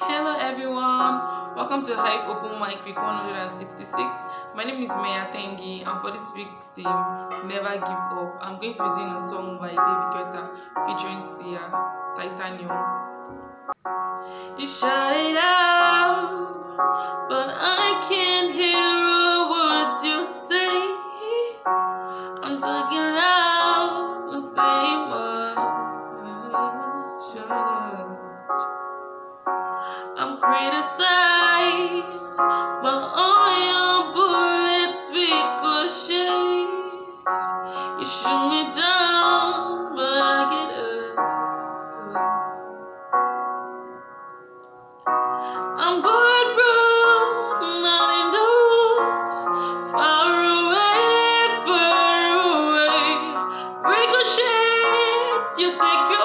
Hello everyone, welcome to Hive Open Mic Week 166. My name is Maya Tengi and for this week's theme, Never Give Up, I'm going to be doing a song by David Guetta featuring Sia, Titanium. You shout it out, but I can't hear a word you say. I'm talking loud, the same emotion. I'm criticized, but all your bullets ricochet. You shoot me down, but I get up. I'm bulletproof, not indoors. Far away, far away. Ricochets, you take your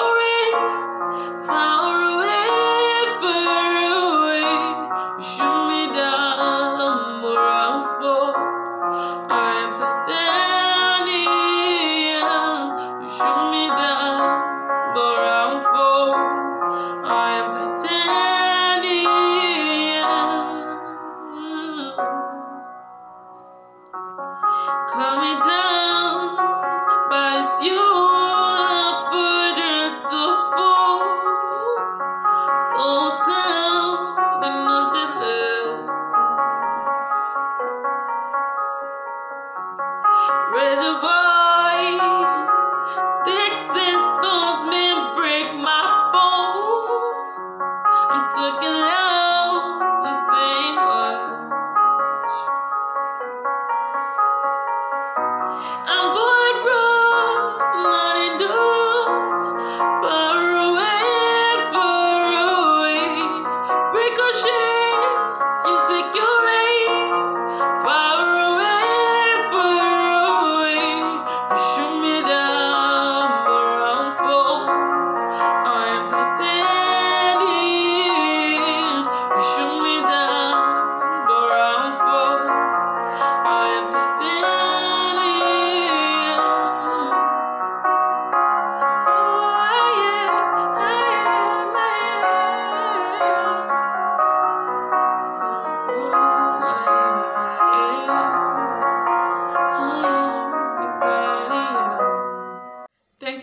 I am titanium. You shoot me down, but I'll fall. I am titanium. reservoir.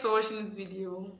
for watching this video